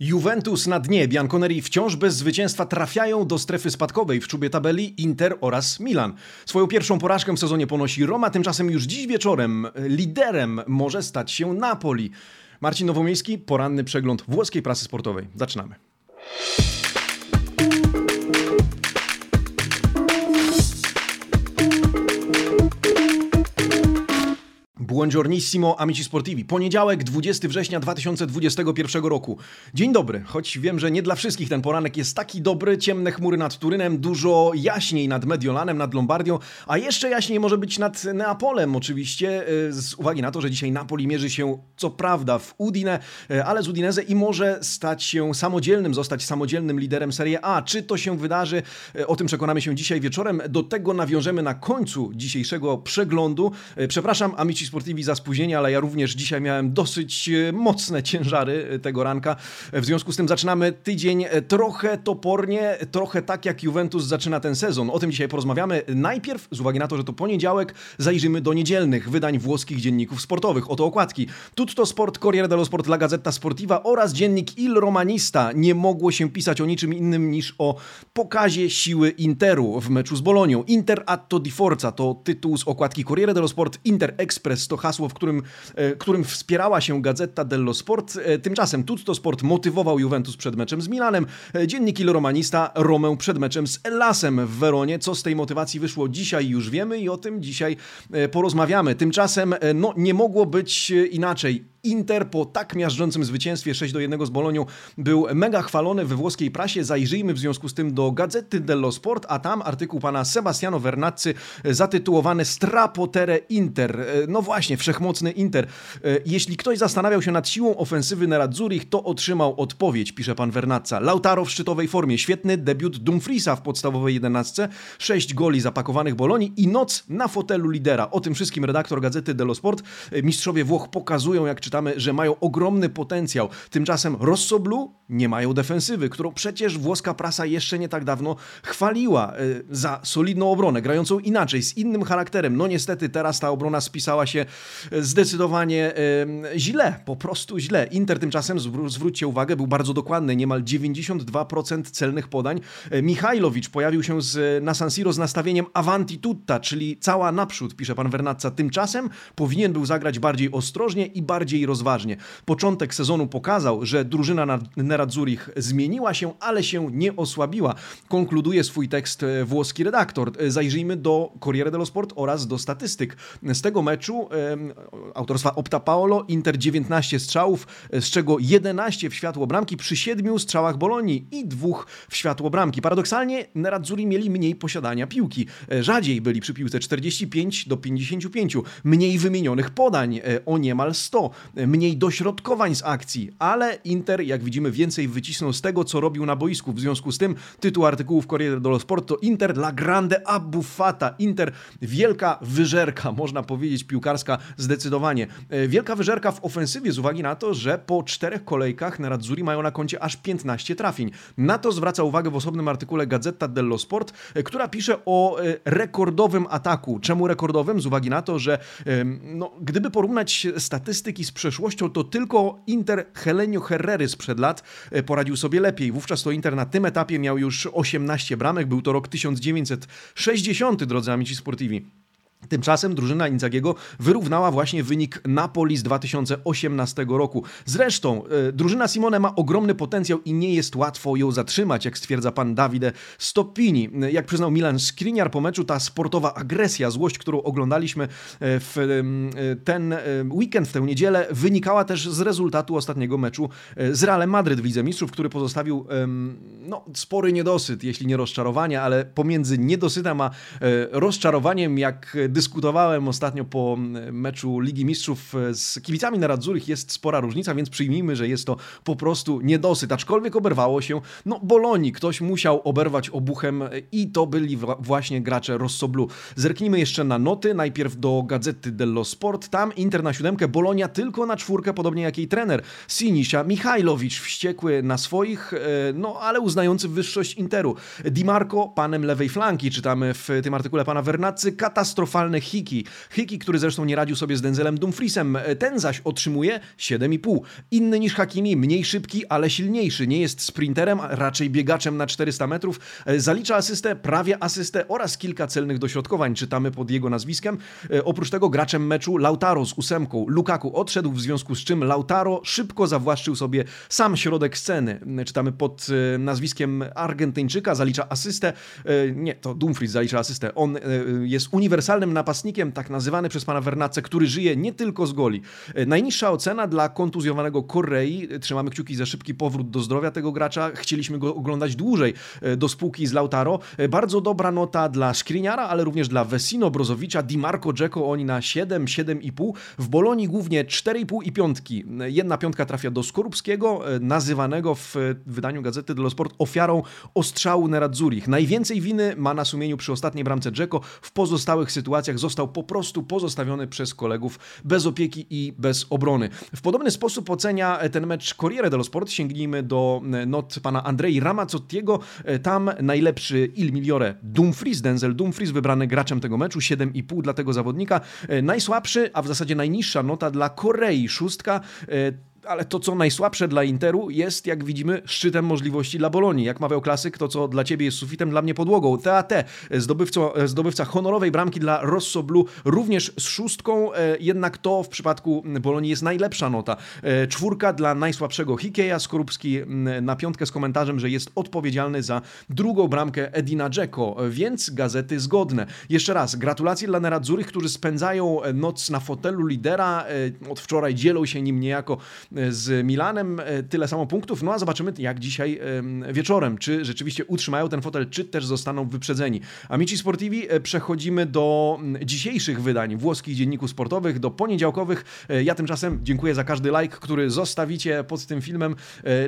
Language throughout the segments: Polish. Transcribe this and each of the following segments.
Juventus na dnie, Bianconeri wciąż bez zwycięstwa trafiają do strefy spadkowej w czubie tabeli Inter oraz Milan. Swoją pierwszą porażkę w sezonie ponosi Roma, tymczasem już dziś wieczorem liderem może stać się Napoli. Marcin Nowomiejski, poranny przegląd włoskiej prasy sportowej. Zaczynamy. Buongiornissimo amici sportivi. Poniedziałek, 20 września 2021 roku. Dzień dobry, choć wiem, że nie dla wszystkich ten poranek jest taki dobry. Ciemne chmury nad Turynem, dużo jaśniej nad Mediolanem, nad Lombardią, a jeszcze jaśniej może być nad Neapolem oczywiście, e, z uwagi na to, że dzisiaj Napoli mierzy się co prawda w Udine, e, ale z Udinese i może stać się samodzielnym, zostać samodzielnym liderem Serie A. Czy to się wydarzy? E, o tym przekonamy się dzisiaj wieczorem. Do tego nawiążemy na końcu dzisiejszego przeglądu. Przepraszam, amici Sportivi za spóźnienie, ale ja również dzisiaj miałem dosyć e, mocne ciężary e, tego ranka. W związku z tym zaczynamy tydzień e, trochę topornie, trochę tak jak Juventus zaczyna ten sezon. O tym dzisiaj porozmawiamy. Najpierw, z uwagi na to, że to poniedziałek, zajrzymy do niedzielnych wydań włoskich dzienników sportowych. Oto okładki. Tutto Sport, Corriere dello Sport, La Gazzetta Sportiva oraz dziennik Il Romanista. Nie mogło się pisać o niczym innym niż o pokazie siły Interu w meczu z Bolonią. Inter atto di forza to tytuł z okładki Corriere dello Sport. Inter Express to hasło, w którym, e, którym wspierała się Gazeta dello Sport. E, tymczasem Tutto Sport motywował Juventus przed meczem z Milanem. E, dziennik Il Romanista Romę przed meczem z Elasem w Weronie. Co z tej motywacji wyszło dzisiaj już wiemy i o tym dzisiaj porozmawiamy. Tymczasem no, nie mogło być inaczej. Inter po tak miażdżącym zwycięstwie 6 do 1 z Bolonią był mega chwalony we włoskiej prasie. Zajrzyjmy w związku z tym do Gazety dello Sport, a tam artykuł pana Sebastiano Vernazzi zatytułowany Strapotere Inter. No właśnie, wszechmocny Inter. Jeśli ktoś zastanawiał się nad siłą ofensywy Nerazzurich, to otrzymał odpowiedź, pisze pan Vernazza. Lautaro w szczytowej formie, świetny debiut Dumfriesa w podstawowej jedenastce, 6 goli zapakowanych Bolonii i noc na fotelu lidera. O tym wszystkim redaktor Gazety dello Sport. Mistrzowie Włoch pokazują, jak czytamy, że mają ogromny potencjał. Tymczasem Rossoblu nie mają defensywy, którą przecież włoska prasa jeszcze nie tak dawno chwaliła e, za solidną obronę, grającą inaczej, z innym charakterem. No niestety teraz ta obrona spisała się e, zdecydowanie e, źle, po prostu źle. Inter tymczasem, zwróćcie uwagę, był bardzo dokładny, niemal 92% celnych podań. Michajlowicz pojawił się z, na San Siro z nastawieniem avanti tutta, czyli cała naprzód, pisze pan Vernazza. Tymczasem powinien był zagrać bardziej ostrożnie i bardziej rozważnie. Początek sezonu pokazał, że drużyna Nerazzurich zmieniła się, ale się nie osłabiła. Konkluduje swój tekst e, włoski redaktor. E, zajrzyjmy do Corriere dello Sport oraz do statystyk. Z tego meczu e, autorstwa Opta Paolo Inter 19 strzałów, z czego 11 w światło bramki przy 7 strzałach Bolonii i dwóch w światło bramki. Paradoksalnie Nerazzurri mieli mniej posiadania piłki. Rzadziej byli przy piłce 45 do 55, mniej wymienionych podań o niemal 100 mniej dośrodkowań z akcji, ale Inter, jak widzimy, więcej wycisnął z tego, co robił na boisku. W związku z tym tytuł artykułu w Corriere dello Sport to Inter la grande abbuffata. Inter, wielka wyżerka, można powiedzieć, piłkarska zdecydowanie. E, wielka wyżerka w ofensywie z uwagi na to, że po czterech kolejkach Nerazzurri mają na koncie aż 15 trafień. Na to zwraca uwagę w osobnym artykule Gazeta dello Sport, e, która pisze o e, rekordowym ataku. Czemu rekordowym? Z uwagi na to, że no, gdyby porównać statystyki z przeszłością, to tylko Inter Helenio Herrery sprzed lat e, poradził sobie lepiej. Wówczas to Inter na tym etapie miał już 18 bramek, był to rok 1960, drodzy amici sportivi. Tymczasem drużyna Inzagiego wyrównała właśnie wynik Napoli z 2018 roku. Zresztą e, drużyna Simone ma ogromny potencjał i nie jest łatwo ją zatrzymać, jak stwierdza pan Davide Stoppini. Jak przyznał Milan Skriniar po meczu, ta sportowa agresja, złość, którą oglądaliśmy e, w e, ten weekend, w tę niedzielę, wynikała też z rezultatu ostatniego meczu z Realem Madryt, wicemistrzów, który pozostawił no, spory niedosyt, jeśli nie rozczarowanie, ale pomiędzy niedosytem a rozczarowaniem, jak dyskutowałem ostatnio po meczu Ligi Mistrzów e, z kibicami na Radzurich, jest spora różnica, więc przyjmijmy, że jest to po prostu niedosyt. Aczkolwiek oberwało się, no Bolonii, ktoś musiał oberwać obuchem i to byli właśnie gracze Rossoblu. Zerknijmy jeszcze na noty, najpierw do Gazety dello Sport, tam Inter na siódemkę, Bolonia tylko na czwórkę, podobnie jak jej trener. Sinisia Michajlowicz, wściekły na swoich, e, no ale uznający wyższość Interu. Di Marco panem lewej flanki, czytamy w tym artykule pana Vernazzy, katastrofalnie katastrofalne Hiki. Hiki, który zresztą nie radził sobie z Denzelem Dumfriesem, ten zaś otrzymuje 7,5. Inny niż Hakimi, mniej szybki, ale silniejszy. Nie jest sprinterem, a raczej biegaczem na 400 metrów. Zalicza asystę, prawie asystę oraz kilka celnych dośrodkowań. Czytamy pod jego nazwiskiem. Oprócz tego graczem meczu Lautaro z ósemką. Lukaku odszedł, w związku z czym Lautaro szybko zawłaszczył sobie sam środek sceny. Czytamy pod nazwiskiem Argentyńczyka, zalicza asystę. Nie, to Dumfries zalicza asystę. On jest uniwersalnym napastnikiem, tak nazywany przez pana Vernace, który żyje nie tylko z goli. Najniższa ocena dla kontuzjowanego Korei. Trzymamy kciuki za szybki powrót do zdrowia tego gracza. Chcieliśmy go oglądać dłużej do spółki z Lautaro. Bardzo dobra nota dla Skriniara, ale również dla Vesino, Brozowicza, Di Marco, Dzeko. Oni na 7, 7,5. W Bolonii głównie 4,5 i piątki. Jedna piątka trafia do Skorupskiego, nazywanego w wydaniu Gazety dello Sport ofiarą ostrzału Nerazzurich. Najwięcej winy ma na sumieniu przy ostatniej bramce Dzeko. W pozostałych sytuacjach został po prostu pozostawiony przez kolegów bez opieki i bez obrony. W podobny sposób ocenia ten mecz Corriere dello Sport. Sięgnijmy do not pana Andrei Ramazzottiego. Tam najlepszy Il Migliore Dumfries, Denzel Dumfries, wybrany graczem tego meczu, 7,5 dla tego zawodnika. Najsłabszy, a w zasadzie najniższa nota dla Korei, szóstka ale to, co najsłabsze dla Interu, jest, jak widzimy, szczytem możliwości dla Bolonii. Jak mawiał klasyk, to, co dla ciebie jest sufitem, dla mnie podłogą. TAT, zdobywca, zdobywca honorowej bramki dla Rosso Blue, również z szóstką, e, jednak to w przypadku Bolonii jest najlepsza nota. E, czwórka dla najsłabszego Hikeja, Skorupski na piątkę z komentarzem, że jest odpowiedzialny za drugą bramkę Edina Dzeko, więc gazety zgodne. Jeszcze raz, gratulacje dla Neradzurich, którzy spędzają noc na fotelu lidera, e, od wczoraj dzielą się nim niejako z Milanem e, tyle samo punktów. No a zobaczymy, jak dzisiaj wieczorem, czy rzeczywiście utrzymają ten fotel, czy też zostaną wyprzedzeni. Amici Sportivi, e, przechodzimy do dzisiejszych wydań włoskich dzienników sportowych, do poniedziałkowych. E, ja tymczasem dziękuję za każdy like, który zostawicie pod tym filmem.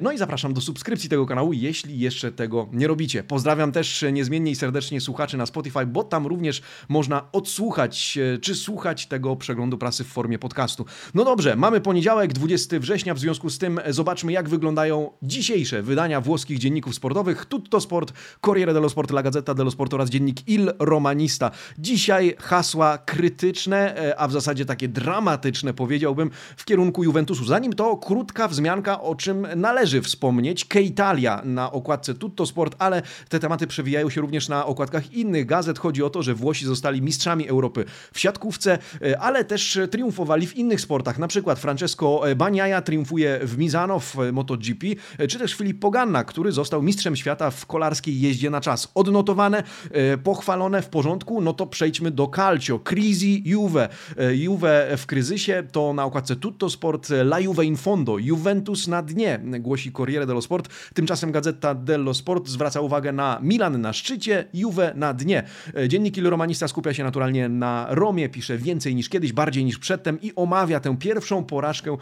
No i zapraszam do subskrypcji tego kanału, jeśli jeszcze tego nie robicie. Pozdrawiam też niezmiennie i serdecznie słuchaczy na Spotify, bo tam również można odsłuchać czy słuchać tego przeglądu prasy w formie podcastu. No dobrze, mamy poniedziałek, 20 września września. W związku z tym zobaczmy, jak wyglądają dzisiejsze wydania włoskich dzienników sportowych. Tutto Sport, Corriere dello Sport, La Gazzetta dello Sport oraz dziennik Il Romanista. Dzisiaj hasła krytyczne, e, a w zasadzie takie dramatyczne, powiedziałbym, w kierunku Juventusu. Zanim to, krótka wzmianka, o czym należy wspomnieć. Italia na okładce Tutto Sport, ale te tematy przewijają się również na okładkach innych gazet. Chodzi o to, że Włosi zostali mistrzami Europy w siatkówce, e, ale też triumfowali w innych sportach. Na przykład Francesco Bagnaia triumfuje w Mizano w MotoGP, czy też Filip Poganna, który został mistrzem świata w kolarskiej jeździe na czas. Odnotowane, e, pochwalone w porządku, no to przejdźmy do Calcio. Crisi Juve. E, Juve w kryzysie to na okładce Tutto Sport, La Juve in fondo, Juventus na dnie, głosi Corriere dello Sport. Tymczasem Gazeta dello Sport zwraca uwagę na Milan na szczycie, Juve na dnie. E, dziennik Il Romanista skupia się naturalnie na Romie, pisze więcej niż kiedyś, bardziej niż przedtem i omawia tę pierwszą porażkę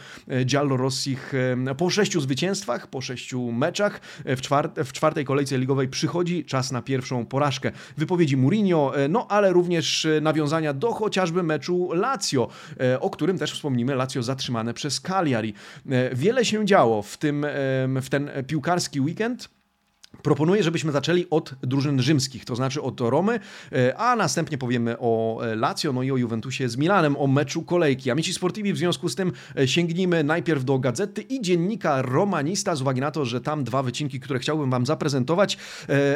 Giallo Rossich po sześciu zwycięstwach, po sześciu meczach e, w, czwart w czwartej kolejce ligowej przychodzi czas na pierwszą porażkę. Wypowiedzi Mourinho, e, no ale również e, nawiązania do chociażby meczu Lazio, o którym też wspomnimy, Lazio zatrzymane przez Cagliari. Wiele się działo w, tym, w ten piłkarski weekend. Proponuję, żebyśmy zaczęli od drużyn rzymskich, to znaczy od Romy, e, a następnie powiemy o e, Lazio, no i o Juventusie z Milanem, o meczu kolejki. Amici Sportivi w związku z tym e, sięgnijmy najpierw do gazety i dziennika Romanista, z uwagi na to, że tam dwa wycinki, które chciałbym Wam zaprezentować.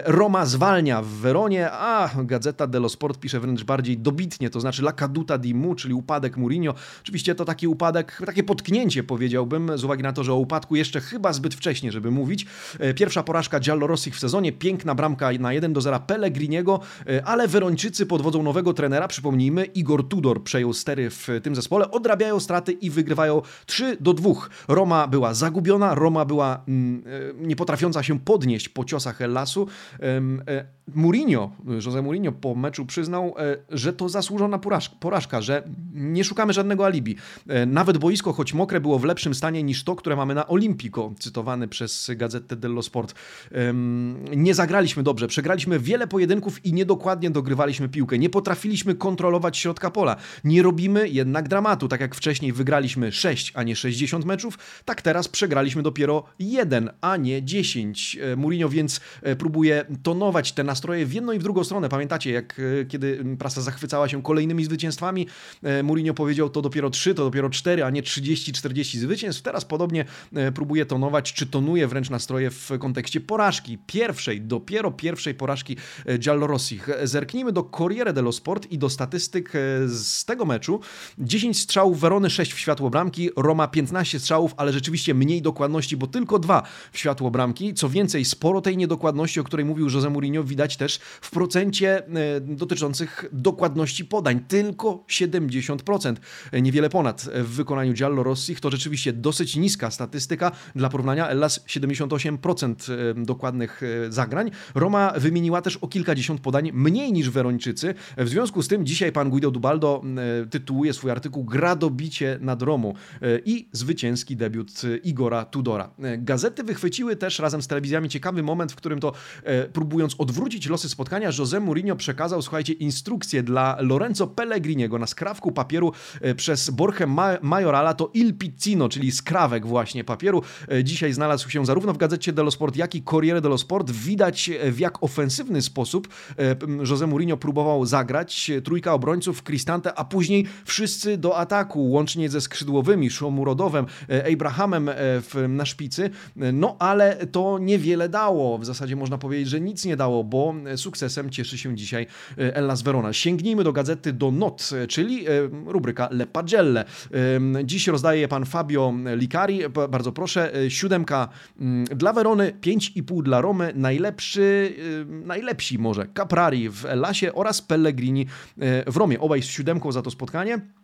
Roma zwalnia w Weronie, a Gazeta dello Sport pisze wręcz bardziej dobitnie, to znaczy La caduta di Mu, czyli upadek Mourinho. Oczywiście to taki upadek, takie potknięcie powiedziałbym, z uwagi na to, że o upadku jeszcze chyba zbyt wcześnie, żeby mówić. Pierwsza porażka Giallo Rosich w sezonie. Piękna bramka na 1 do 0 Pellegriniego, e, ale Werończycy pod wodzą nowego trenera, przypomnijmy, Igor Tudor przejął stery w tym zespole, odrabiają straty i wygrywają 3 do 2. Roma była zagubiona, Roma była mm, e, się podnieść po ciosach Ellasu. E, Mourinho, Jose Mourinho po meczu przyznał, że to zasłużona porażka, że nie szukamy żadnego alibi. Nawet boisko, choć mokre, było w lepszym stanie niż to, które mamy na Olimpico, cytowany przez Gazetę dello Sport nie zagraliśmy dobrze, przegraliśmy wiele pojedynków i niedokładnie dogrywaliśmy piłkę. Nie potrafiliśmy kontrolować środka pola. Nie robimy jednak dramatu. Tak jak wcześniej wygraliśmy 6, a nie 60 meczów, tak teraz przegraliśmy dopiero 1, a nie 10. E, Mourinho więc e, próbuje tonować tę nastroje w jedną i w drugą stronę. Pamiętacie, jak kiedy prasa zachwycała się kolejnymi zwycięstwami, Mourinho powiedział, to dopiero 3, to dopiero 4, a nie 30-40 zwycięstw. Teraz podobnie próbuje tonować, czy tonuje wręcz nastroje w kontekście porażki. Pierwszej, dopiero pierwszej porażki Giallorossich. Zerknijmy do Corriere dello Sport i do statystyk z tego meczu. 10 strzałów Werony, 6 w światło bramki, Roma 15 strzałów, ale rzeczywiście mniej dokładności, bo tylko dwa w światło bramki. Co więcej, sporo tej niedokładności, o której mówił Jose Mourinho, widać też w procencie e, dotyczących dokładności podań. Tylko 70%, e, niewiele ponad w wykonaniu Giallo Rossich. To rzeczywiście dosyć niska statystyka. Dla porównania Ellas 78% e, dokładnych zagrań. Roma wymieniła też o kilkadziesiąt podań mniej niż Werończycy. W związku z tym dzisiaj pan Guido Dubaldo tytułuje swój artykuł Gra dobicie nad Romą i zwycięski debiut Igora Tudora. Gazety wychwyciły też razem z telewizjami ciekawy moment, w którym to e, próbując odwrócić losy spotkania, José Mourinho przekazał, słuchajcie, instrukcję dla Lorenzo Pellegriniego na skrawku papieru e, przez Borche Majorala, to Il Pizzino, czyli skrawek właśnie papieru. E, dzisiaj znalazł się zarówno w gazecie dello Sport, jak i Corriere dello Sport. Widać w jak ofensywny sposób José Mourinho próbował zagrać. Trójka obrońców, Cristante, a później wszyscy do ataku, łącznie ze skrzydłowymi, Szomurodowem, Abrahamem na szpicy. No ale to niewiele dało. W zasadzie można powiedzieć, że nic nie dało, bo sukcesem cieszy się dzisiaj e, Ellas Verona. Sięgnijmy do gazety do Not, czyli e, rubryka Le Pagelle. Dziś rozdaje pan Fabio Licari. Bardzo proszę, e, siódemka mm, dla Verony, 5,5 dla Romy, najlepszy, najlepsi może Caprari w Ellasie oraz Pellegrini w Romie. Obaj z siódemką za to spotkanie.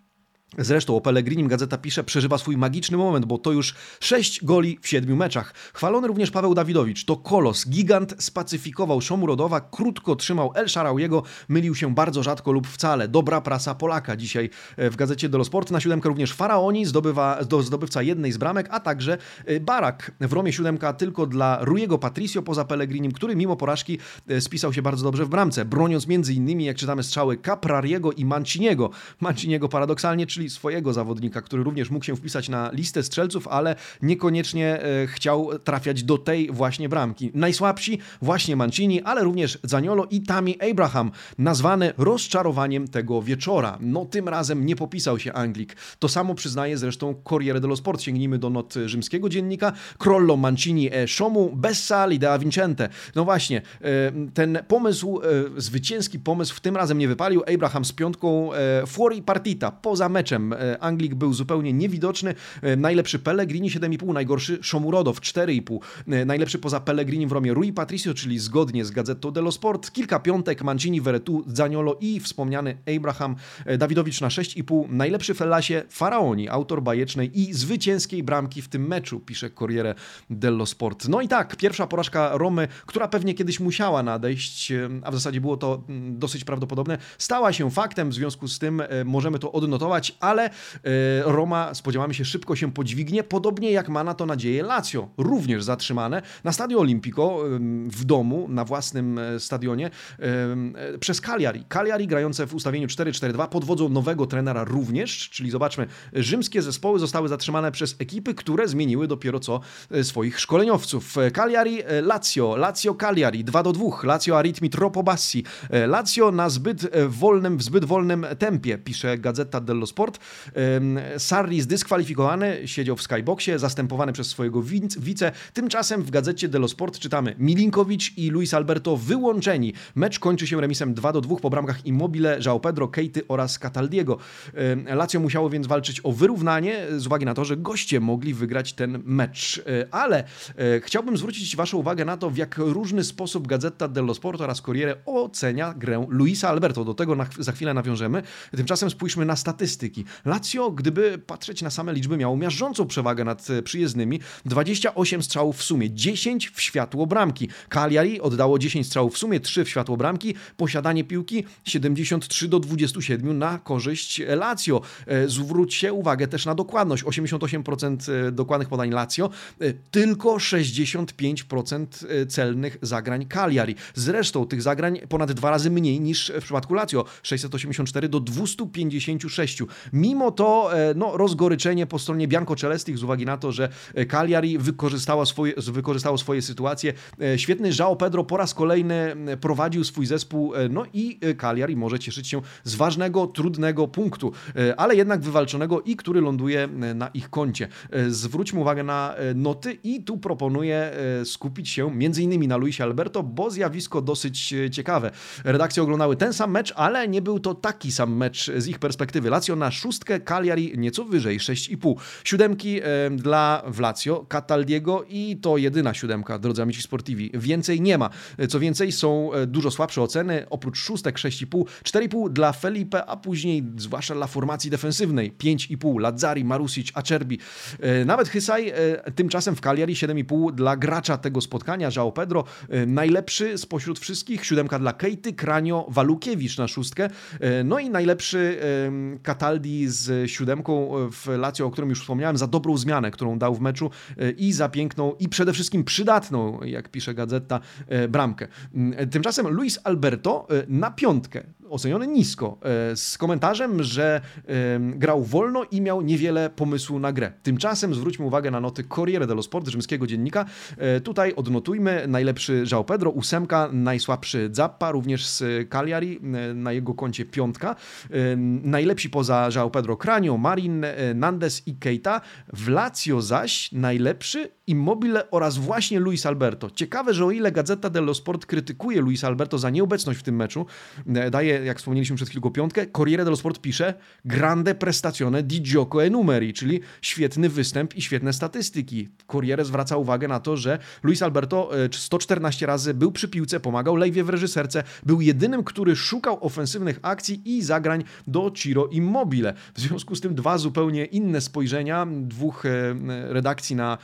Zresztą o Pellegrinim gazeta pisze, przeżywa swój magiczny moment, bo to już 6 goli w 7 meczach. Chwalony również Paweł Dawidowicz, to kolos, gigant spacyfikował Szomurodowa, krótko trzymał El Sharawiego, mylił się bardzo rzadko lub wcale. Dobra prasa Polaka dzisiaj e, w gazecie Delo Sport. Na siódemkę również Faraoni, zdobywa, zdobywca jednej z bramek, a także e, Barak. W Romie siódemka tylko dla Rujego Patricio poza Pellegrinim, który mimo porażki e, spisał się bardzo dobrze w bramce, broniąc między innymi, jak czytamy, strzały Caprariego i Manciniego. Manciniego paradoksalnie, czyli czyli swojego zawodnika, który również mógł się wpisać na listę strzelców, ale niekoniecznie e, chciał trafiać do tej właśnie bramki. Najsłabsi właśnie Mancini, ale również Zaniolo i Tami Abraham, nazwany rozczarowaniem tego wieczora. No tym razem nie popisał się Anglik. To samo przyznaje zresztą Corriere dello Sport. Sięgnijmy do not rzymskiego dziennika. Crollo, Mancini e Szomu, Bessa, Lidea Vincente. No właśnie, e, ten pomysł, e, zwycięski pomysł tym razem nie wypalił. Abraham z piątką fuori partita, poza meczem meczem. E, Anglik był zupełnie niewidoczny. E, najlepszy Pellegrini 7,5, najgorszy Szomurodow 4,5. E, najlepszy poza Pellegrini w Romie Rui Patricio, czyli zgodnie z gazetą dello Sport. Kilka piątek Mancini, Veretu, Zaniolo i wspomniany Abraham Dawidowicz na 6,5. Najlepszy w Ellasie Faraoni, autor bajecznej i zwycięskiej bramki w tym meczu, pisze Corriere dello Sport. No i tak, pierwsza porażka Romy, która pewnie kiedyś musiała nadejść, a w zasadzie było to mm, dosyć prawdopodobne, stała się faktem, w związku z tym możemy to odnotować, ale e, Roma spodziewamy się szybko się podźwignie, podobnie jak ma na to nadzieję Lazio, również zatrzymane na Stadio Olimpico w domu, na własnym e, stadionie e, przez Cagliari. Cagliari grające w ustawieniu 4-4-2 pod wodzą nowego trenera również, czyli zobaczmy, rzymskie zespoły zostały zatrzymane przez ekipy, które zmieniły dopiero co swoich szkoleniowców. Cagliari, Lazio, Lazio Cagliari 2 do 2, Lazio Aritmi troppo bassi, Lazio na zbyt wolnym, w zbyt wolnym tempie, pisze Gazeta dello Sport. Sport. Sarri zdyskwalifikowany, siedział w skyboxie, zastępowany przez swojego wice. Tymczasem w gazecie dello Sport czytamy Milinkowicz i Luis Alberto wyłączeni. Mecz kończy się remisem 2 do 2 po bramkach Immobile, João Pedro, Keity oraz Cataldiego. Lazio musiało więc walczyć o wyrównanie z uwagi na to, że goście mogli wygrać ten mecz. E, ale e, chciałbym zwrócić Waszą uwagę na to, w jak różny sposób Gazeta dello Sport oraz Corriere ocenia grę Luisa Alberto. Do tego za chwilę nawiążemy. Tymczasem spójrzmy na statystyki. Lazio, gdyby patrzeć na same liczby, miało miażdżącą przewagę nad e, przyjezdnymi. 28 strzałów w sumie, 10 w światło bramki. Cagliari oddało 10 strzałów w sumie, 3 w światło bramki. Posiadanie piłki 73 do 27 na korzyść Lazio. E, zwróćcie uwagę też na dokładność. 88% e, dokładnych podań Lazio, tylko 65% celnych zagrań Cagliari. Zresztą tych zagrań ponad dwa razy mniej niż w przypadku Lazio. 684 do 256. Mimo to no, rozgoryczenie po stronie Bianco Celestich z uwagi na to, że Cagliari wykorzystała swoje, wykorzystało swoje sytuacje. Świetny João Pedro po raz kolejny prowadził swój zespół, no i Cagliari może cieszyć się z ważnego, trudnego punktu, ale jednak wywalczonego i który ląduje na ich koncie. Zwróćmy uwagę na noty i tu proponuję skupić się między innymi na Luisie Alberto, bo zjawisko dosyć ciekawe. Redakcje oglądały ten sam mecz, ale nie był to taki sam mecz z ich perspektywy. Lazio na szóstkę, Cagliari nieco wyżej, 6,5. Siódemki dla Lazio, Cataldiego i to jedyna siódemka, drodzy amici sportivi. Więcej nie ma. Co więcej, są e, dużo słabsze oceny, oprócz szóstek 6,5, 4,5 dla Felipe, a później zwłaszcza dla formacji defensywnej 5,5, Lazzari, Marusic, Acerbi. E, nawet Hysaj e, tymczasem w Cagliari 7,5 dla gracza tego spotkania, João Pedro. Najlepszy spośród wszystkich, siódemka dla Kejty, Kranio, Walukiewicz na szóstkę. No i najlepszy Cataldi z siódemką w Lazio, o którym już wspomniałem, za dobrą zmianę, którą dał w meczu i za piękną i przede wszystkim przydatną, jak pisze gazeta, bramkę. Tymczasem Luis Alberto na piątkę oceniony nisko, e, z komentarzem, że grał wolno i miał niewiele pomysłu na grę. Tymczasem zwróćmy uwagę na noty Corriere dello Sport, rzymskiego dziennika. E, tutaj odnotujmy najlepszy João Pedro, ósemka, najsłabszy Zappa, również z Cagliari, e, na jego koncie piątka. Najlepsi poza João Pedro Kranio, Marin, Nandes i Keita. W Lazio zaś najlepszy Immobile oraz właśnie Luis Alberto. Ciekawe, że o ile Gazeta dello Sport krytykuje Luis Alberto za nieobecność w tym meczu, daje jak wspomnieliśmy przed chwilą, piątkę, Corriere dello Sport pisze grande prestazione di gioco e numeri, czyli świetny występ i świetne statystyki. Corriere zwraca uwagę na to, że Luis Alberto 114 e, razy był przy piłce, pomagał Lejwie w reżyserce, był jedynym, który szukał ofensywnych akcji i zagrań do Ciro Immobile. W związku z tym dwa zupełnie inne spojrzenia dwóch e, redakcji na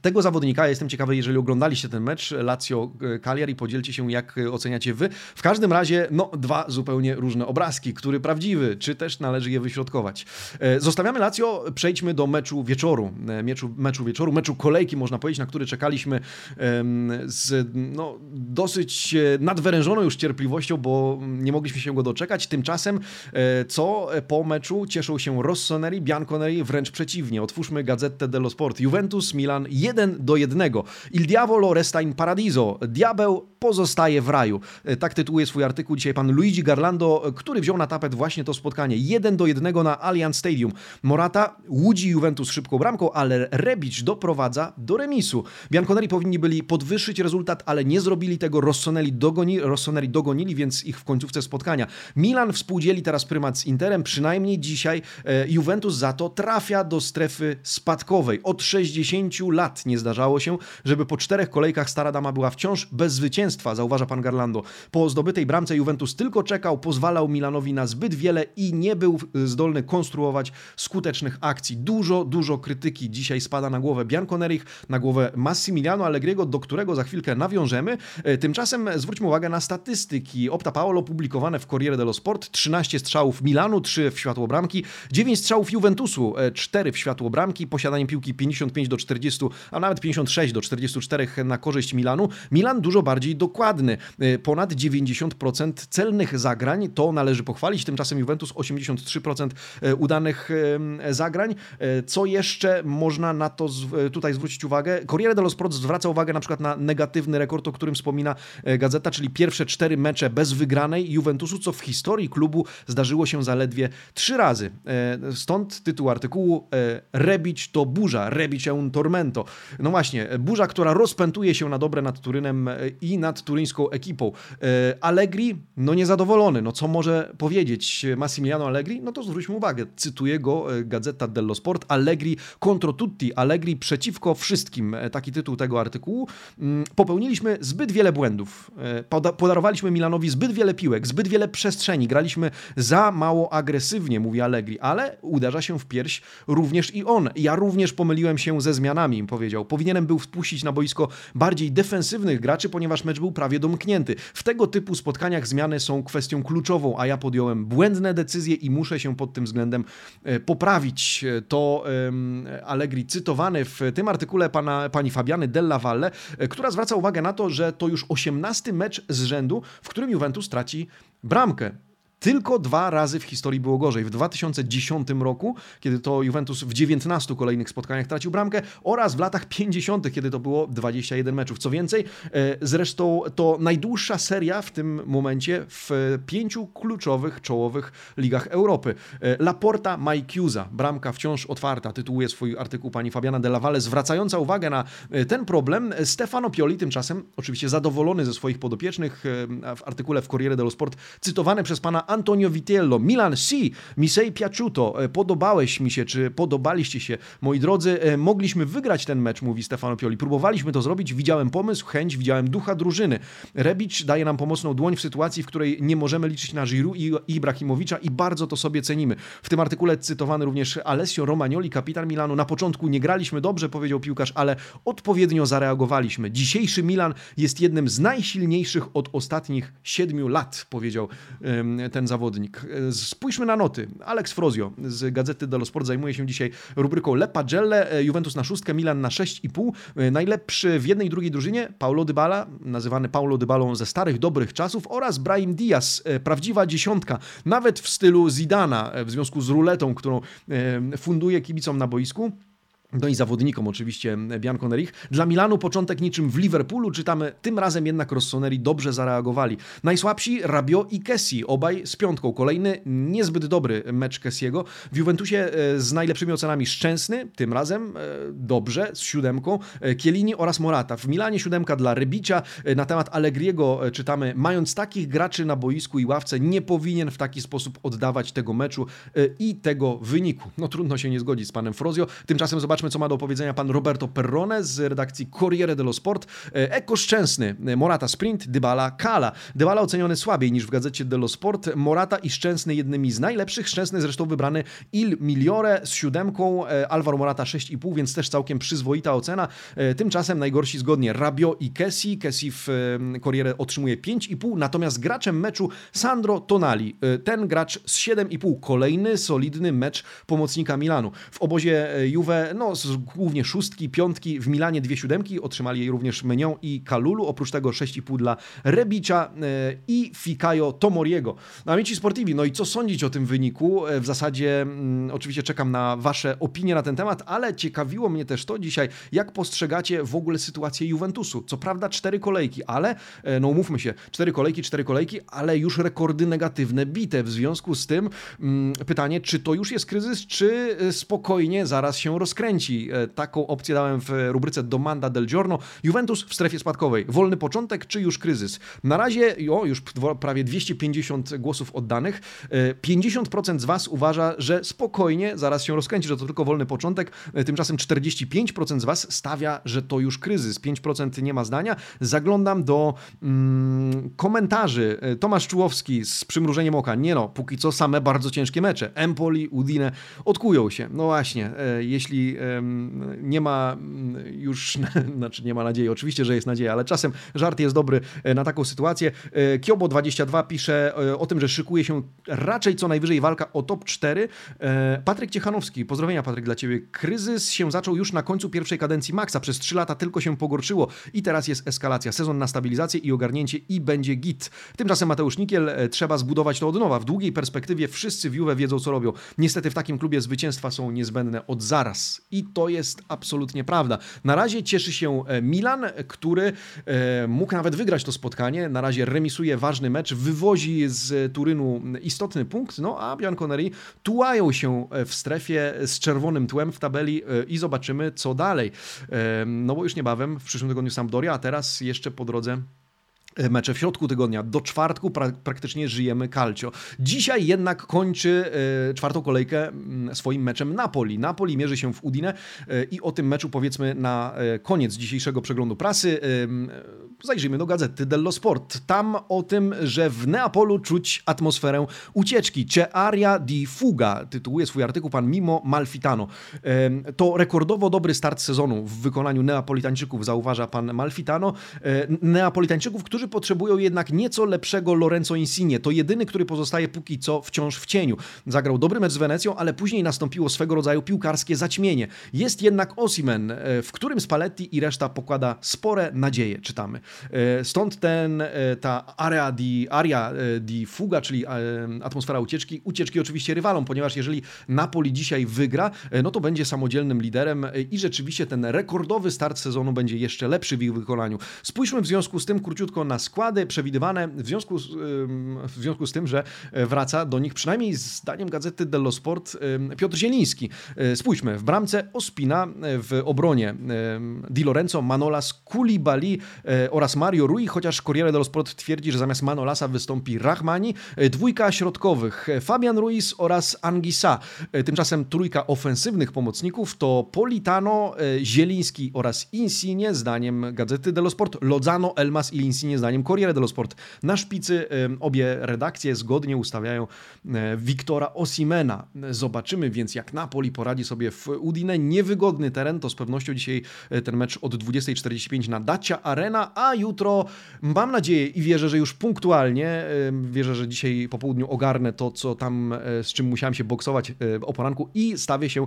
tego zawodnika jestem ciekawy, jeżeli oglądaliście ten mecz Lazio Cagliari, podzielcie się jak oceniacie wy. W każdym razie, no, dwa zupełnie różne obrazki, który prawdziwy, czy też należy je wyśrodkować. E, zostawiamy Lazio, przejdźmy do meczu wieczoru, e, meczu, meczu wieczoru, meczu kolejki, można powiedzieć, na który czekaliśmy z no, dosyć e, nadwyrężoną już cierpliwością, bo nie mogliśmy się go doczekać. Tymczasem, co po meczu cieszą się Rossoneri, Bianconeri, wręcz przeciwnie. Otwórzmy Gazetę dello Sport. Juventus, Milan 1 do 1. Il diavolo resta in paradiso. Diabeł pozostaje w raju. E, tak tytułuje swój artykuł dzisiaj pan Luigi Garlando, który wziął na tapet właśnie to spotkanie. 1 do 1 na Allianz Stadium. Morata łudzi Juventus szybką bramką, ale Rebic doprowadza do remisu. Bianconeri powinni byli podwyższyć rezultat, ale nie zrobili tego. Rossoneri, dogoni, Rossoneri dogonili, więc ich w końcówce spotkania. Milan współdzieli teraz prymat z Interem, przynajmniej dzisiaj e, Juventus za to trafia do strefy spadkowej. Od 60 lat lat nie zdarzało się, żeby po czterech kolejkach stara dama była wciąż bez zwycięstwa, zauważa pan Garlando. Po zdobytej bramce Juventus tylko czekał, pozwalał Milanowi na zbyt wiele i nie był zdolny konstruować skutecznych akcji. Dużo, dużo krytyki dzisiaj spada na głowę Bianconerich, na głowę Massimiliano Allegriego, do którego za chwilkę nawiążemy. E, tymczasem zwróćmy uwagę na statystyki. Opta Paolo publikowane w Corriere dello Sport. 13 strzałów Milanu, 3 w światło bramki, 9 strzałów Juventusu, 4 e, w światło bramki, posiadanie piłki 55 do 40 a nawet 56 do 44 na korzyść Milanu. Milan dużo bardziej dokładny. Y, ponad 90% celnych zagrań, to należy pochwalić. Tymczasem Juventus 83% y, udanych zagrań. Co jeszcze można na to tutaj zwrócić uwagę? Corriere dello Sport zwraca uwagę na przykład na negatywny rekord, o którym wspomina gazeta, czyli pierwsze cztery mecze bez wygranej Juventusu, co w historii klubu zdarzyło się zaledwie trzy razy. Stąd tytuł artykułu Rebić to burza, Rebić un tormento. No właśnie, burza, która rozpętuje się na dobre nad Turynem e, i nad turyńską ekipą. E, Allegri, no niezadowolony. No co może powiedzieć Massimiliano Allegri? No to zwróćmy uwagę, cytuję go, e, Gazeta dello Sport, Allegri contro tutti, Allegri przeciwko wszystkim. Taki tytuł tego artykułu. Mm, popełniliśmy zbyt wiele błędów. Podarowaliśmy Milanowi zbyt wiele piłek, zbyt wiele przestrzeni. Graliśmy za mało agresywnie, mówi Allegri, ale uderza się w pierś również i on. Ja również pomyliłem się ze zmianami, powiedział. Powinienem był wpuścić na boisko bardziej defensywnych graczy, ponieważ mecz był prawie domknięty. W tego typu spotkaniach zmiany są kwestią kluczową, a ja podjąłem błędne decyzje i muszę się pod tym względem e, poprawić. To Allegri cytowany w tym artykule pana, pani Fabiany Della Valle, e, która zwraca uwagę na to, że to już 18 mecz z rzędu, w którym Juventus traci bramkę. Tylko dwa razy w historii było gorzej. W 2010 roku, kiedy to Juventus w 19 kolejnych spotkaniach tracił bramkę oraz w latach 50., kiedy to było 21 meczów. Co więcej, e, zresztą to najdłuższa seria w tym momencie w pięciu kluczowych, czołowych ligach Europy. E, Laporta Majkiuza, bramka wciąż otwarta, tytułuje swój artykuł pani Fabiana Della Valle, zwracająca uwagę na e, ten problem. Stefano Pioli tymczasem, oczywiście zadowolony ze swoich podopiecznych, w artykule w Corriere dello Sport, cytowany przez pana Antonio Vitiello. Milan, si, mi sei piaciuto, podobałeś mi się, czy podobaliście się, moi drodzy, mogliśmy wygrać ten mecz, mówi Stefano Pioli. Próbowaliśmy to zrobić, widziałem pomysł, chęć, widziałem ducha drużyny. Rebic daje nam pomocną dłoń w sytuacji, w której nie możemy liczyć na Giroud i Ibrahimowicza i bardzo to sobie cenimy. W tym artykule cytowany również Alessio Romagnoli, kapitan Milanu. Na początku nie graliśmy dobrze, powiedział piłkarz, ale odpowiednio zareagowaliśmy. Dzisiejszy Milan jest jednym z najsilniejszych od ostatnich siedmiu lat, powiedział ten zawodnik. Spójrzmy na noty. Alex Frozio z Gazety dello Sport zajmuje się dzisiaj rubryką Le Pagelle, Juventus na szóstkę, Milan na 6,5. Najlepszy w jednej i drugiej drużynie Paulo Dybala, nazywany Paulo Dybalą ze starych, dobrych czasów oraz Brahim Diaz, e, prawdziwa dziesiątka, nawet w stylu Zidana, e, w związku z ruletą, którą e, funduje kibicom na boisku. No i zawodnikom oczywiście Bianconerich. Dla Milanu początek niczym w Liverpoolu, czytamy, tym razem jednak Rossoneri dobrze zareagowali. Najsłabsi Rabio i Kessi, obaj z piątką. Kolejny niezbyt dobry mecz Kessiego. W Juventusie e, z najlepszymi ocenami Szczęsny, tym razem e, dobrze, z siódemką, e, Kielini oraz Morata. W Milanie siódemka dla Rebicia. Na temat Allegriego czytamy, mając takich graczy na boisku i ławce, nie powinien w taki sposób oddawać tego meczu i tego wyniku. No trudno się nie zgodzić z panem Frozio. Tymczasem zobaczmy Zobaczmy, co ma do powiedzenia pan Roberto Perrone z redakcji Corriere dello Sport. E, Eko Szczęsny, Morata Sprint, Dybala Kala. Dybala oceniony słabiej niż w gazecie dello Sport. Morata i Szczęsny jednymi z najlepszych. Szczęsny zresztą wybrany Il Migliore z siódemką. E, Alvaro Morata 6,5, więc też całkiem przyzwoita ocena. E, tymczasem najgorsi zgodnie Rabio i Kessi. Kessi w Corriere otrzymuje 5,5, natomiast graczem meczu Sandro Tonali. Ten gracz z 7,5. Kolejny solidny mecz pomocnika Milanu. W obozie Juve, no głównie szóstki, piątki, w Milanie dwie siódemki, otrzymali jej również Menion i Kalulu, oprócz tego 6,5 dla Rebicia e, i Fikayo Tomoriego. Na Amici Sportivi, no i co sądzić o tym wyniku? E, w zasadzie mm, oczywiście czekam na Wasze opinie na ten temat, ale ciekawiło mnie też to dzisiaj, jak postrzegacie w ogóle sytuację Juventusu. Co prawda cztery kolejki, ale, e, no umówmy się, cztery kolejki, cztery kolejki, ale już rekordy negatywne bite. W związku z tym mm, pytanie, czy to już jest kryzys, czy spokojnie zaraz się rozkręci? E, taką opcję dałem w rubryce Domanda del Giorno. Juventus w strefie spadkowej. Wolny początek czy już kryzys? Na razie, o, już prawie 250 głosów oddanych. 50% e, z Was uważa, że spokojnie zaraz się rozkręci, że to tylko wolny początek. E, tymczasem 45% z Was stawia, że to już kryzys. 5% nie ma zdania. Zaglądam do mm, komentarzy. Tomasz Czułowski z przymrużeniem oka. Nie no, póki co same bardzo ciężkie mecze. Empoli, Udine odkują się. No właśnie, jeśli nie ma mm, już, znaczy nie ma nadziei, oczywiście, że jest nadzieja, ale czasem żart jest dobry e, na taką sytuację. E, Kiobo22 pisze e, o tym, że szykuje się raczej co najwyżej walka o top 4. Patryk Ciechanowski, pozdrowienia Patryk dla Ciebie. Kryzys się zaczął już na końcu pierwszej kadencji Maxa. Przez 3 lata tylko się pogorszyło i teraz jest eskalacja. Sezon na stabilizację i ogarnięcie i będzie git. Tymczasem Mateusz Nikiel, trzeba zbudować to od nowa. W długiej perspektywie wszyscy w Juve wiedzą, co robią. Niestety w takim klubie zwycięstwa są niezbędne od zaraz. I to jest absolutnie prawda. Na razie cieszy się e, Milan, który e, mógł nawet wygrać to spotkanie. Na razie remisuje ważny mecz, wywozi z Turynu istotny punkt, no a Bianconeri tułają się e, w strefie z czerwonym tłem w tabeli i zobaczymy, co dalej. No bo już niebawem, w przyszłym tygodniu Sampdoria, a teraz jeszcze po drodze mecze w środku tygodnia. Do czwartku pra praktycznie żyjemy calcio. Dzisiaj jednak kończy e, czwartą kolejkę mm, swoim meczem Napoli. Napoli mierzy się w Udine e, i o tym meczu powiedzmy na e, koniec dzisiejszego przeglądu prasy. E, zajrzyjmy do gazety dello Sport. Tam o tym, że w Neapolu czuć atmosferę ucieczki. C'è aria di fuga, tytułuje swój artykuł pan Mimo Malfitano. E, to rekordowo dobry start sezonu w wykonaniu Neapolitańczyków, zauważa pan Malfitano. Neapolitańczyków, którzy Potrzebują jednak nieco lepszego Lorenzo Insigne. To jedyny, który pozostaje póki co wciąż w cieniu. Zagrał dobry mecz z Wenecją, ale później nastąpiło swego rodzaju piłkarskie zaćmienie. Jest jednak Osimen, e, w którym Spalletti i reszta pokłada spore nadzieje, czytamy. E, stąd ten, e, ta area di, area di fuga, czyli atmosfera ucieczki. Ucieczki oczywiście rywalom, ponieważ jeżeli Napoli dzisiaj wygra, no to będzie samodzielnym liderem i rzeczywiście ten rekordowy start sezonu będzie jeszcze lepszy w ich wykonaniu. Spójrzmy w związku z tym króciutko na składy przewidywane w związku z, w związku z tym, że wraca do nich przynajmniej zdaniem gazety dello Sport Piotr Zieliński. Spójrzmy, w bramce Ospina, w obronie Di Lorenzo, Manolas, Koulibaly oraz Mario Rui, chociaż Corriere dello Sport twierdzi, że zamiast Manolasa wystąpi Rahmani. Dwójka środkowych Fabian Ruiz oraz Angisa. Tymczasem trójka ofensywnych pomocników to Politano, Zieliński oraz Insigne, zdaniem gazety dello Sport, Lozano, Elmas i Insigne, zdaniem Corriere dello Sport. Na szpicy obie redakcje zgodnie ustawiają Wiktora Osimena. Zobaczymy więc, jak Napoli poradzi sobie w Udine. Niewygodny teren, to z pewnością dzisiaj e, ten mecz od 20.45 na Dacia Arena, a jutro mam nadzieję i wierzę, że już punktualnie, wierzę, że dzisiaj po południu ogarnę to, co tam, e, z czym musiałem się boksować e, o poranku i stawię się o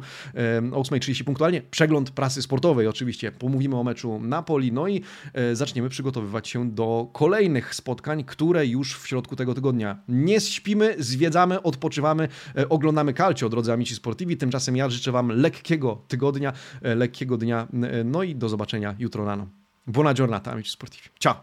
8.30 punktualnie. Przegląd prasy sportowej oczywiście. Pomówimy o meczu Napoli, no i zaczniemy przygotowywać się do kolejnych spotkań, które już w środku tego tygodnia nie śpimy, zwiedzamy, odpoczywamy, oglądamy calcio, drodzy amici sportivi. Tymczasem ja życzę Wam lekkiego tygodnia, lekkiego dnia, no i do zobaczenia jutro rano. Buona giornata, amici sportivi. Ciao!